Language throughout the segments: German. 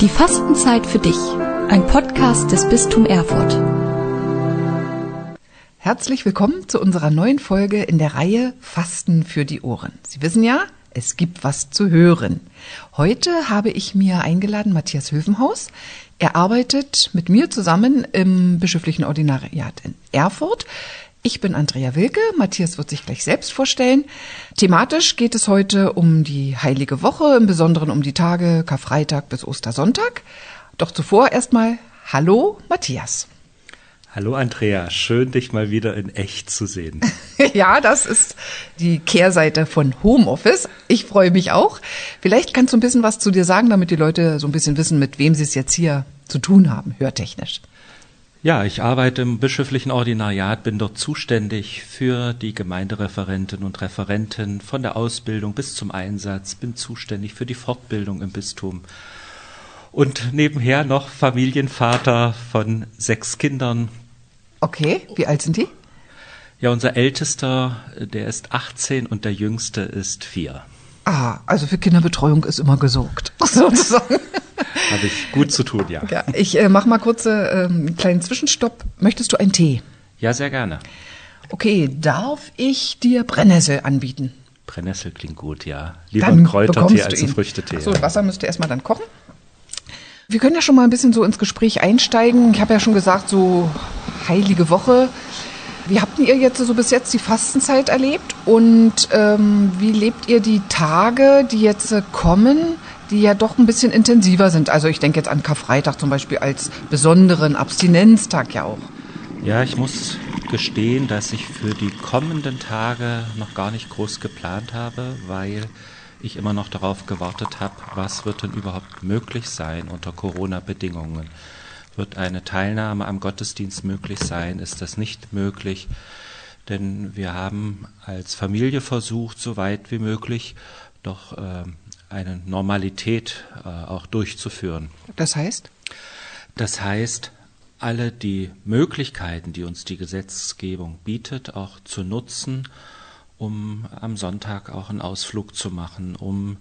Die Fastenzeit für dich. Ein Podcast des Bistum Erfurt. Herzlich willkommen zu unserer neuen Folge in der Reihe Fasten für die Ohren. Sie wissen ja, es gibt was zu hören. Heute habe ich mir eingeladen Matthias Höfenhaus. Er arbeitet mit mir zusammen im bischöflichen Ordinariat in Erfurt. Ich bin Andrea Wilke. Matthias wird sich gleich selbst vorstellen. Thematisch geht es heute um die Heilige Woche, im Besonderen um die Tage Karfreitag bis Ostersonntag. Doch zuvor erstmal Hallo, Matthias. Hallo Andrea, schön dich mal wieder in echt zu sehen. ja, das ist die Kehrseite von Homeoffice. Ich freue mich auch. Vielleicht kannst du ein bisschen was zu dir sagen, damit die Leute so ein bisschen wissen, mit wem sie es jetzt hier zu tun haben, hörtechnisch. Ja, ich arbeite im bischöflichen Ordinariat, bin dort zuständig für die Gemeindereferenten und Referenten von der Ausbildung bis zum Einsatz, bin zuständig für die Fortbildung im Bistum und nebenher noch Familienvater von sechs Kindern. Okay, wie alt sind die? Ja, unser Ältester, der ist 18 und der Jüngste ist vier. Ah, also für Kinderbetreuung ist immer gesorgt, sozusagen. Habe ich gut zu tun, ja. ja ich äh, mache mal kurz äh, einen kleinen Zwischenstopp. Möchtest du einen Tee? Ja, sehr gerne. Okay, darf ich dir Brennnessel anbieten? Brennnessel klingt gut, ja. Lieber dann Kräutertee als ein Früchtetee. So, Wasser müsste erstmal dann kochen. Wir können ja schon mal ein bisschen so ins Gespräch einsteigen. Ich habe ja schon gesagt, so heilige Woche. Wie habt ihr jetzt so bis jetzt die Fastenzeit erlebt und ähm, wie lebt ihr die Tage, die jetzt kommen? Die ja doch ein bisschen intensiver sind. Also ich denke jetzt an Karfreitag zum Beispiel als besonderen Abstinenztag ja auch. Ja, ich muss gestehen, dass ich für die kommenden Tage noch gar nicht groß geplant habe, weil ich immer noch darauf gewartet habe, was wird denn überhaupt möglich sein unter Corona-Bedingungen. Wird eine Teilnahme am Gottesdienst möglich sein? Ist das nicht möglich? Denn wir haben als Familie versucht, so weit wie möglich, doch äh, eine Normalität äh, auch durchzuführen. Das heißt? Das heißt, alle die Möglichkeiten, die uns die Gesetzgebung bietet, auch zu nutzen, um am Sonntag auch einen Ausflug zu machen, um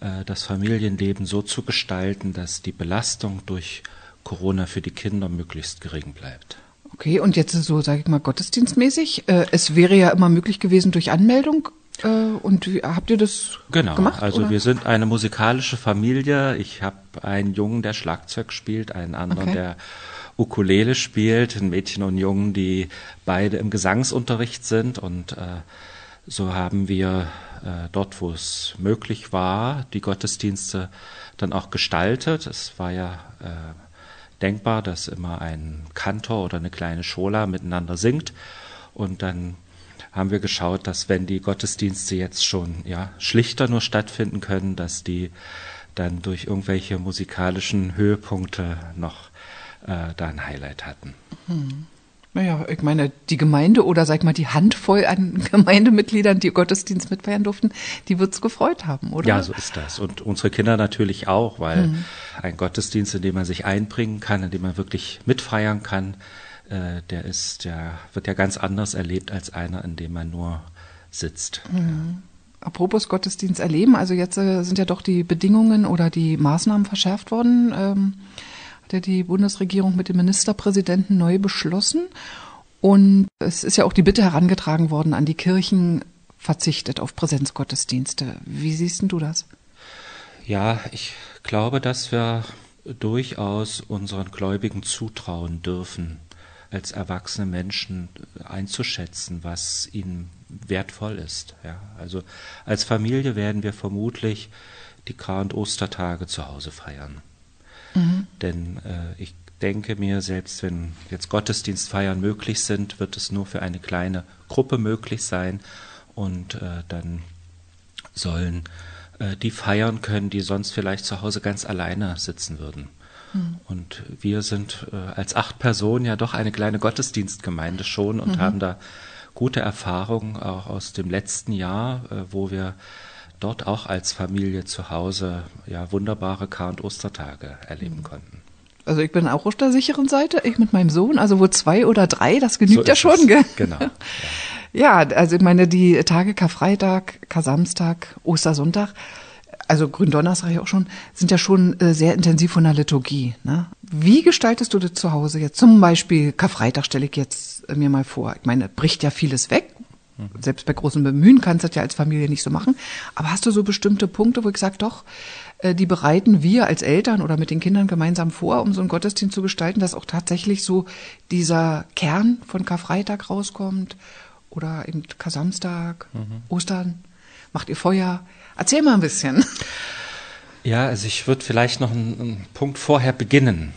äh, das Familienleben so zu gestalten, dass die Belastung durch Corona für die Kinder möglichst gering bleibt. Okay, und jetzt so, sage ich mal, gottesdienstmäßig. Äh, es wäre ja immer möglich gewesen durch Anmeldung. Äh, und wie, habt ihr das genau, gemacht? Also oder? wir sind eine musikalische Familie. Ich habe einen Jungen, der Schlagzeug spielt, einen anderen, okay. der Ukulele spielt, ein Mädchen und Jungen, die beide im Gesangsunterricht sind. Und äh, so haben wir äh, dort, wo es möglich war, die Gottesdienste dann auch gestaltet. Es war ja äh, denkbar, dass immer ein Kantor oder eine kleine Schola miteinander singt. Und dann haben wir geschaut, dass wenn die Gottesdienste jetzt schon ja, schlichter nur stattfinden können, dass die dann durch irgendwelche musikalischen Höhepunkte noch äh, da ein Highlight hatten. Hm. Naja, ich meine, die Gemeinde oder sag mal die Handvoll an Gemeindemitgliedern, die Gottesdienst mitfeiern durften, die wird's gefreut haben, oder? Ja, so ist das. Und unsere Kinder natürlich auch, weil mhm. ein Gottesdienst, in dem man sich einbringen kann, in dem man wirklich mitfeiern kann, äh, der ist, der wird ja ganz anders erlebt als einer, in dem man nur sitzt. Mhm. Apropos Gottesdienst erleben, also jetzt äh, sind ja doch die Bedingungen oder die Maßnahmen verschärft worden. Ähm, hat ja die Bundesregierung mit dem Ministerpräsidenten neu beschlossen. Und es ist ja auch die Bitte herangetragen worden an die Kirchen, verzichtet auf Präsenzgottesdienste. Wie siehst du das? Ja, ich glaube, dass wir durchaus unseren Gläubigen zutrauen dürfen, als erwachsene Menschen einzuschätzen, was ihnen wertvoll ist. Ja, also als Familie werden wir vermutlich die Kar- und Ostertage zu Hause feiern. Mhm. Denn äh, ich denke mir, selbst wenn jetzt Gottesdienstfeiern möglich sind, wird es nur für eine kleine Gruppe möglich sein und äh, dann sollen äh, die feiern können, die sonst vielleicht zu Hause ganz alleine sitzen würden. Hm. Und wir sind äh, als acht Personen ja doch eine kleine Gottesdienstgemeinde schon und mhm. haben da gute Erfahrungen auch aus dem letzten Jahr, äh, wo wir dort auch als Familie zu Hause ja wunderbare Kar- und Ostertage erleben mhm. konnten. Also ich bin auch auf der sicheren Seite, ich mit meinem Sohn, also wo zwei oder drei, das genügt so ja schon, es. gell? Genau. Ja. ja, also ich meine, die Tage Karfreitag, Kar-Samstag, Ostersonntag, also Gründonnerstag ja auch schon, sind ja schon äh, sehr intensiv von der Liturgie. Ne? Wie gestaltest du das zu Hause jetzt? Zum Beispiel Karfreitag stelle ich jetzt äh, mir mal vor. Ich meine, bricht ja vieles weg. Mhm. Selbst bei großen Bemühen kannst du das ja als Familie nicht so machen. Aber hast du so bestimmte Punkte, wo ich sage, doch, äh, die bereiten wir als Eltern oder mit den Kindern gemeinsam vor, um so einen Gottesdienst zu gestalten, dass auch tatsächlich so dieser Kern von Karfreitag rauskommt oder eben Kasamstag, mhm. Ostern? Macht ihr Feuer? Erzähl mal ein bisschen. Ja, also ich würde vielleicht noch einen, einen Punkt vorher beginnen.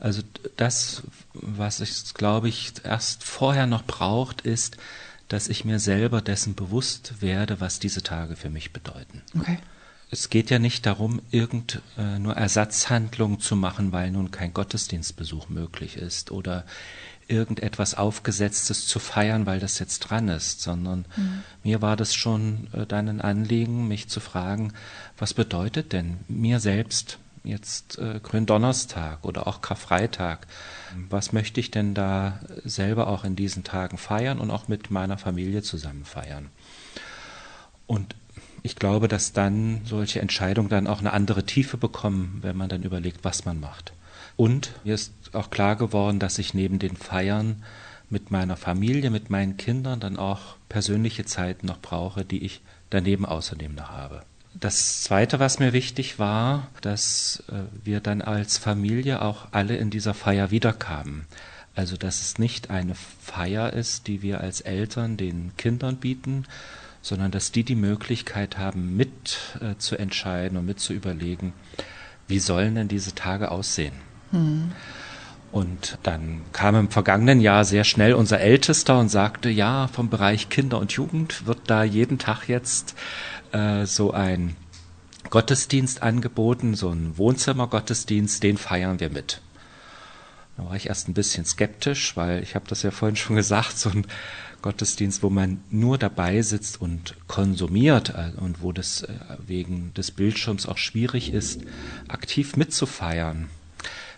Also das, was ich, glaube ich, erst vorher noch braucht, ist, dass ich mir selber dessen bewusst werde, was diese Tage für mich bedeuten. Okay. Es geht ja nicht darum, irgend äh, nur Ersatzhandlungen zu machen, weil nun kein Gottesdienstbesuch möglich ist oder irgendetwas Aufgesetztes zu feiern, weil das jetzt dran ist, sondern mhm. mir war das schon äh, dann ein Anliegen, mich zu fragen, was bedeutet denn mir selbst jetzt äh, Gründonnerstag oder auch Karfreitag? Was möchte ich denn da selber auch in diesen Tagen feiern und auch mit meiner Familie zusammen feiern? Und ich glaube, dass dann solche Entscheidungen dann auch eine andere Tiefe bekommen, wenn man dann überlegt, was man macht. Und mir ist auch klar geworden, dass ich neben den Feiern mit meiner Familie, mit meinen Kindern dann auch persönliche Zeiten noch brauche, die ich daneben außerdem noch habe. Das Zweite, was mir wichtig war, dass äh, wir dann als Familie auch alle in dieser Feier wiederkamen. Also dass es nicht eine Feier ist, die wir als Eltern den Kindern bieten, sondern dass die die Möglichkeit haben, mit äh, zu entscheiden und mit zu überlegen, wie sollen denn diese Tage aussehen. Mhm. Und dann kam im vergangenen Jahr sehr schnell unser Ältester und sagte, ja, vom Bereich Kinder und Jugend wird da jeden Tag jetzt äh, so ein Gottesdienst angeboten, so ein Wohnzimmergottesdienst, den feiern wir mit. Da war ich erst ein bisschen skeptisch, weil ich habe das ja vorhin schon gesagt, so ein Gottesdienst, wo man nur dabei sitzt und konsumiert äh, und wo das äh, wegen des Bildschirms auch schwierig ist, aktiv mitzufeiern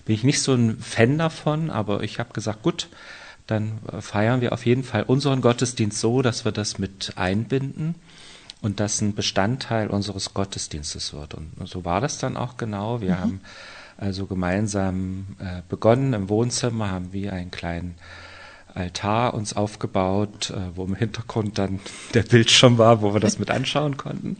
bin ich nicht so ein Fan davon, aber ich habe gesagt, gut, dann feiern wir auf jeden Fall unseren Gottesdienst so, dass wir das mit einbinden und das ein Bestandteil unseres Gottesdienstes wird. Und so war das dann auch genau. Wir mhm. haben also gemeinsam äh, begonnen im Wohnzimmer, haben wir einen kleinen Altar uns aufgebaut, äh, wo im Hintergrund dann der Bildschirm war, wo wir das mit anschauen konnten.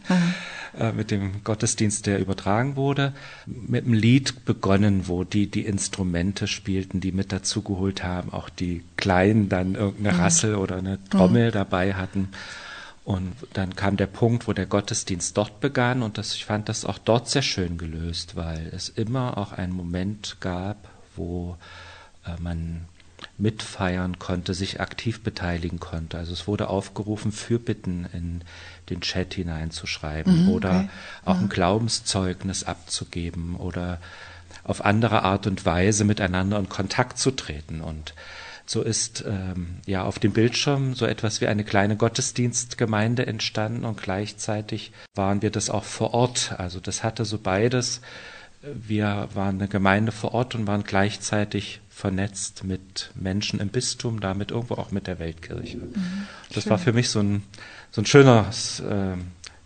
Äh, mit dem Gottesdienst, der übertragen wurde, mit einem Lied begonnen, wo die die Instrumente spielten, die mit dazugeholt haben, auch die Kleinen dann irgendeine mhm. Rassel oder eine Trommel mhm. dabei hatten. Und dann kam der Punkt, wo der Gottesdienst dort begann und das, ich fand das auch dort sehr schön gelöst, weil es immer auch einen Moment gab, wo äh, man mitfeiern konnte, sich aktiv beteiligen konnte. Also es wurde aufgerufen, Fürbitten in den Chat hineinzuschreiben mhm, oder okay. auch ein Glaubenszeugnis abzugeben oder auf andere Art und Weise miteinander in Kontakt zu treten. Und so ist ähm, ja auf dem Bildschirm so etwas wie eine kleine Gottesdienstgemeinde entstanden und gleichzeitig waren wir das auch vor Ort. Also das hatte so beides. Wir waren eine Gemeinde vor Ort und waren gleichzeitig vernetzt mit Menschen im Bistum, damit irgendwo auch mit der Weltkirche. Mhm, das war für mich so ein, so ein schönes äh,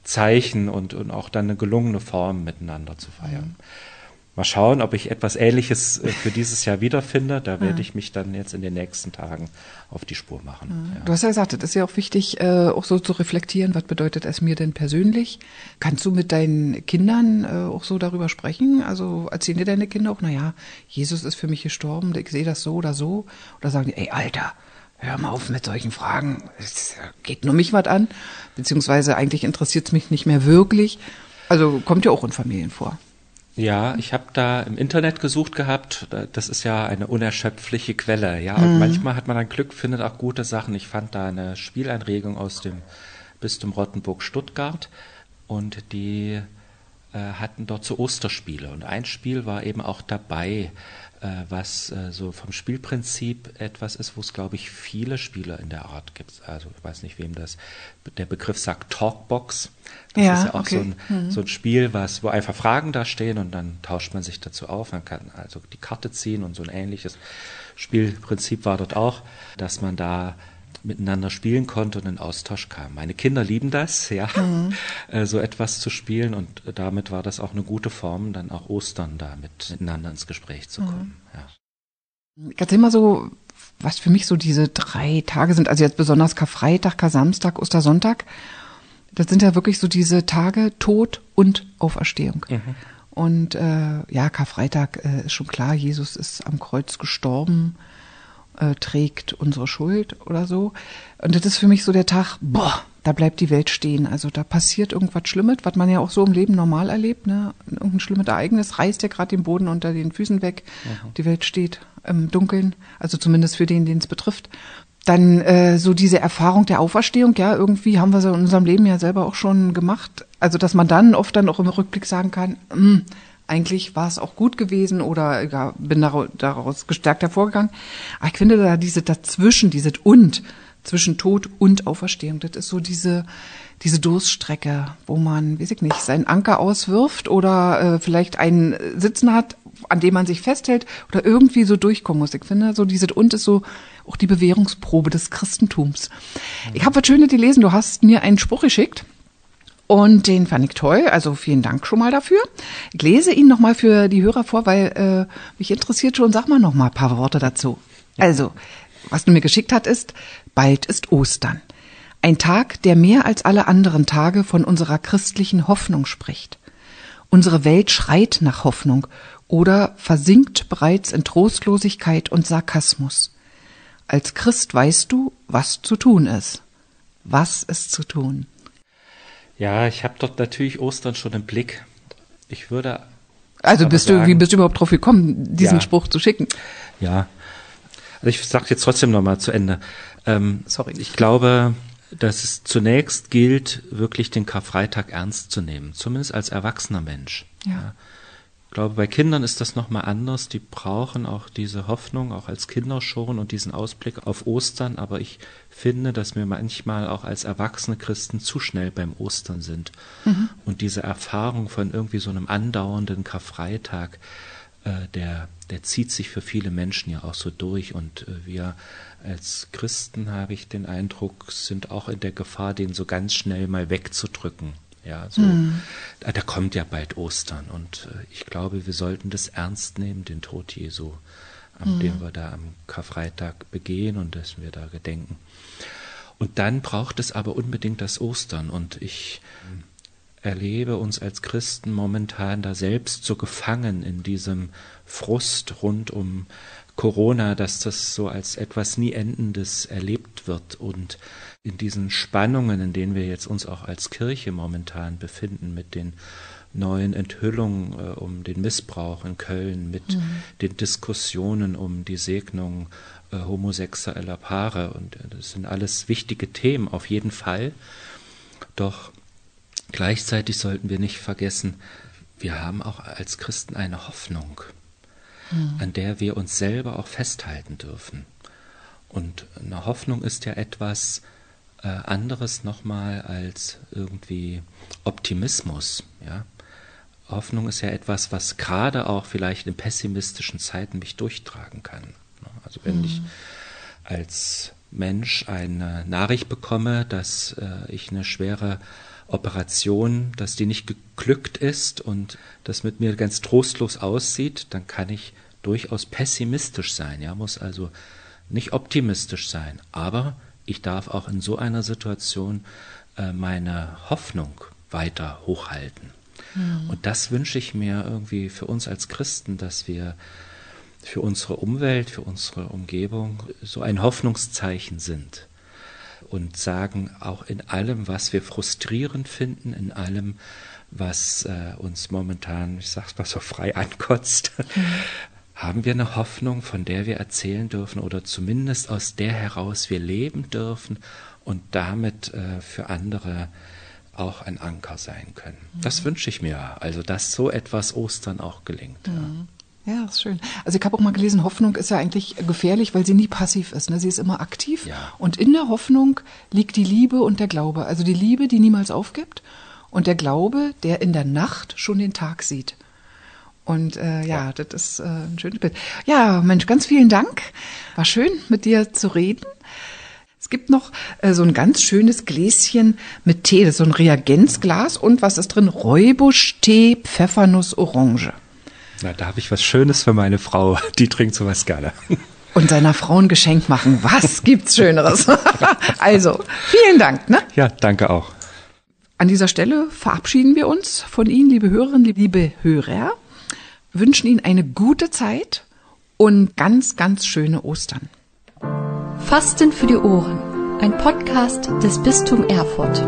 Zeichen und, und auch dann eine gelungene Form miteinander zu feiern. Mhm. Mal schauen, ob ich etwas Ähnliches äh, für dieses Jahr wiederfinde. Da werde ich mich dann jetzt in den nächsten Tagen auf die Spur machen. Ja. Du hast ja gesagt, es ist ja auch wichtig, äh, auch so zu reflektieren, was bedeutet es mir denn persönlich? Kannst du mit deinen Kindern äh, auch so darüber sprechen? Also erzählen dir deine Kinder auch, naja, Jesus ist für mich gestorben, ich sehe das so oder so? Oder sagen die, ey, Alter, hör mal auf mit solchen Fragen, es geht nur mich was an, beziehungsweise eigentlich interessiert es mich nicht mehr wirklich. Also kommt ja auch in Familien vor. Ja, ich habe da im Internet gesucht gehabt. Das ist ja eine unerschöpfliche Quelle. Ja, und mhm. manchmal hat man dann Glück, findet auch gute Sachen. Ich fand da eine Spieleinregung aus dem Bistum Rottenburg-Stuttgart und die äh, hatten dort so Osterspiele. Und ein Spiel war eben auch dabei, was äh, so vom Spielprinzip etwas ist, wo es, glaube ich, viele Spiele in der Art gibt. Also ich weiß nicht, wem das der Begriff sagt, Talkbox. Das ja, ist ja auch okay. so, ein, mhm. so ein Spiel, was, wo einfach Fragen da stehen und dann tauscht man sich dazu auf. Man kann also die Karte ziehen und so ein ähnliches Spielprinzip war dort auch, dass man da miteinander spielen konnte und in Austausch kam. Meine Kinder lieben das, ja, mhm. Äh, so etwas zu spielen und damit war das auch eine gute Form, dann auch Ostern da mit, miteinander ins Gespräch zu kommen. Mhm. Ja. Erzähl mal so, was für mich so diese drei Tage sind, also jetzt besonders Karfreitag, Kar-Samstag, Ostersonntag. Das sind ja wirklich so diese Tage Tod und Auferstehung. Mhm. Und äh, ja, Karfreitag äh, ist schon klar, Jesus ist am Kreuz gestorben äh, trägt unsere Schuld oder so. Und das ist für mich so der Tag, boah, da bleibt die Welt stehen. Also da passiert irgendwas Schlimmes, was man ja auch so im Leben normal erlebt. Ne? Irgendein schlimmes Ereignis reißt ja gerade den Boden unter den Füßen weg. Mhm. Die Welt steht im Dunkeln, also zumindest für den, den es betrifft. Dann äh, so diese Erfahrung der Auferstehung, ja, irgendwie haben wir so in unserem Leben ja selber auch schon gemacht. Also dass man dann oft dann auch im Rückblick sagen kann, mh, hm, eigentlich war es auch gut gewesen oder ja, bin daraus gestärkt hervorgegangen. Aber ich finde da diese dazwischen, diese und, zwischen Tod und Auferstehung, das ist so diese, diese Durststrecke, wo man, weiß ich nicht, seinen Anker auswirft oder äh, vielleicht einen Sitzen hat, an dem man sich festhält oder irgendwie so durchkommen muss. Ich finde, so diese und ist so auch die Bewährungsprobe des Christentums. Ich habe was Schönes gelesen, du hast mir einen Spruch geschickt. Und den fand ich toll, also vielen Dank schon mal dafür. Ich lese ihn nochmal für die Hörer vor, weil äh, mich interessiert schon, sag mal noch mal ein paar Worte dazu. Also, was du mir geschickt hast, ist, bald ist Ostern. Ein Tag, der mehr als alle anderen Tage von unserer christlichen Hoffnung spricht. Unsere Welt schreit nach Hoffnung oder versinkt bereits in Trostlosigkeit und Sarkasmus. Als Christ weißt du, was zu tun ist. Was ist zu tun? Ja, ich habe dort natürlich Ostern schon im Blick. Ich würde. Also bist du, wie bist du überhaupt drauf gekommen, diesen ja, Spruch zu schicken? Ja. Also ich sage jetzt trotzdem nochmal zu Ende. Ähm, Sorry. Ich glaube, dass es zunächst gilt, wirklich den Karfreitag ernst zu nehmen, zumindest als erwachsener Mensch. Ja. ja. Ich glaube, bei Kindern ist das nochmal anders. Die brauchen auch diese Hoffnung, auch als Kinder schon und diesen Ausblick auf Ostern. Aber ich finde, dass wir manchmal auch als erwachsene Christen zu schnell beim Ostern sind. Mhm. Und diese Erfahrung von irgendwie so einem andauernden Karfreitag, äh, der, der zieht sich für viele Menschen ja auch so durch. Und äh, wir als Christen, habe ich den Eindruck, sind auch in der Gefahr, den so ganz schnell mal wegzudrücken. Ja, so, mhm. da, kommt ja bald Ostern und äh, ich glaube, wir sollten das ernst nehmen, den Tod Jesu, am mhm. den wir da am Karfreitag begehen und dessen wir da gedenken. Und dann braucht es aber unbedingt das Ostern und ich erlebe uns als Christen momentan da selbst so gefangen in diesem Frust rund um Corona, dass das so als etwas nie endendes erlebt wird und in diesen Spannungen, in denen wir jetzt uns auch als Kirche momentan befinden, mit den neuen Enthüllungen äh, um den Missbrauch in Köln, mit mhm. den Diskussionen um die Segnung äh, homosexueller Paare. Und äh, das sind alles wichtige Themen, auf jeden Fall. Doch gleichzeitig sollten wir nicht vergessen, wir haben auch als Christen eine Hoffnung, mhm. an der wir uns selber auch festhalten dürfen. Und eine Hoffnung ist ja etwas, äh, anderes nochmal als irgendwie Optimismus. Ja? Hoffnung ist ja etwas, was gerade auch vielleicht in pessimistischen Zeiten mich durchtragen kann. Ne? Also wenn mhm. ich als Mensch eine Nachricht bekomme, dass äh, ich eine schwere Operation, dass die nicht geglückt ist und das mit mir ganz trostlos aussieht, dann kann ich durchaus pessimistisch sein, ja, muss also nicht optimistisch sein, aber ich darf auch in so einer Situation äh, meine Hoffnung weiter hochhalten. Mhm. Und das wünsche ich mir irgendwie für uns als Christen, dass wir für unsere Umwelt, für unsere Umgebung so ein Hoffnungszeichen sind und sagen, auch in allem, was wir frustrierend finden, in allem, was äh, uns momentan, ich sag's mal so frei ankotzt, haben wir eine Hoffnung, von der wir erzählen dürfen oder zumindest aus der heraus wir leben dürfen und damit äh, für andere auch ein Anker sein können. Mhm. Das wünsche ich mir, also dass so etwas Ostern auch gelingt. Mhm. Ja, ist schön. Also ich habe auch mal gelesen, Hoffnung ist ja eigentlich gefährlich, weil sie nie passiv ist. Ne? Sie ist immer aktiv. Ja. Und in der Hoffnung liegt die Liebe und der Glaube. Also die Liebe, die niemals aufgibt und der Glaube, der in der Nacht schon den Tag sieht. Und äh, ja, ja, das ist äh, ein schönes Bild. Ja, Mensch, ganz vielen Dank. War schön, mit dir zu reden. Es gibt noch äh, so ein ganz schönes Gläschen mit Tee, das ist so ein Reagenzglas und was ist drin? Räubusch-Tee, Pfeffernuss, Orange. Na, da habe ich was Schönes für meine Frau. Die trinkt sowas gerne. Und seiner Frau ein Geschenk machen. Was gibt's Schöneres? also, vielen Dank. Ne? Ja, danke auch. An dieser Stelle verabschieden wir uns von Ihnen, liebe Hörerinnen, liebe Hörer, wünschen Ihnen eine gute Zeit und ganz, ganz schöne Ostern. Fasten für die Ohren. Ein Podcast des Bistum Erfurt.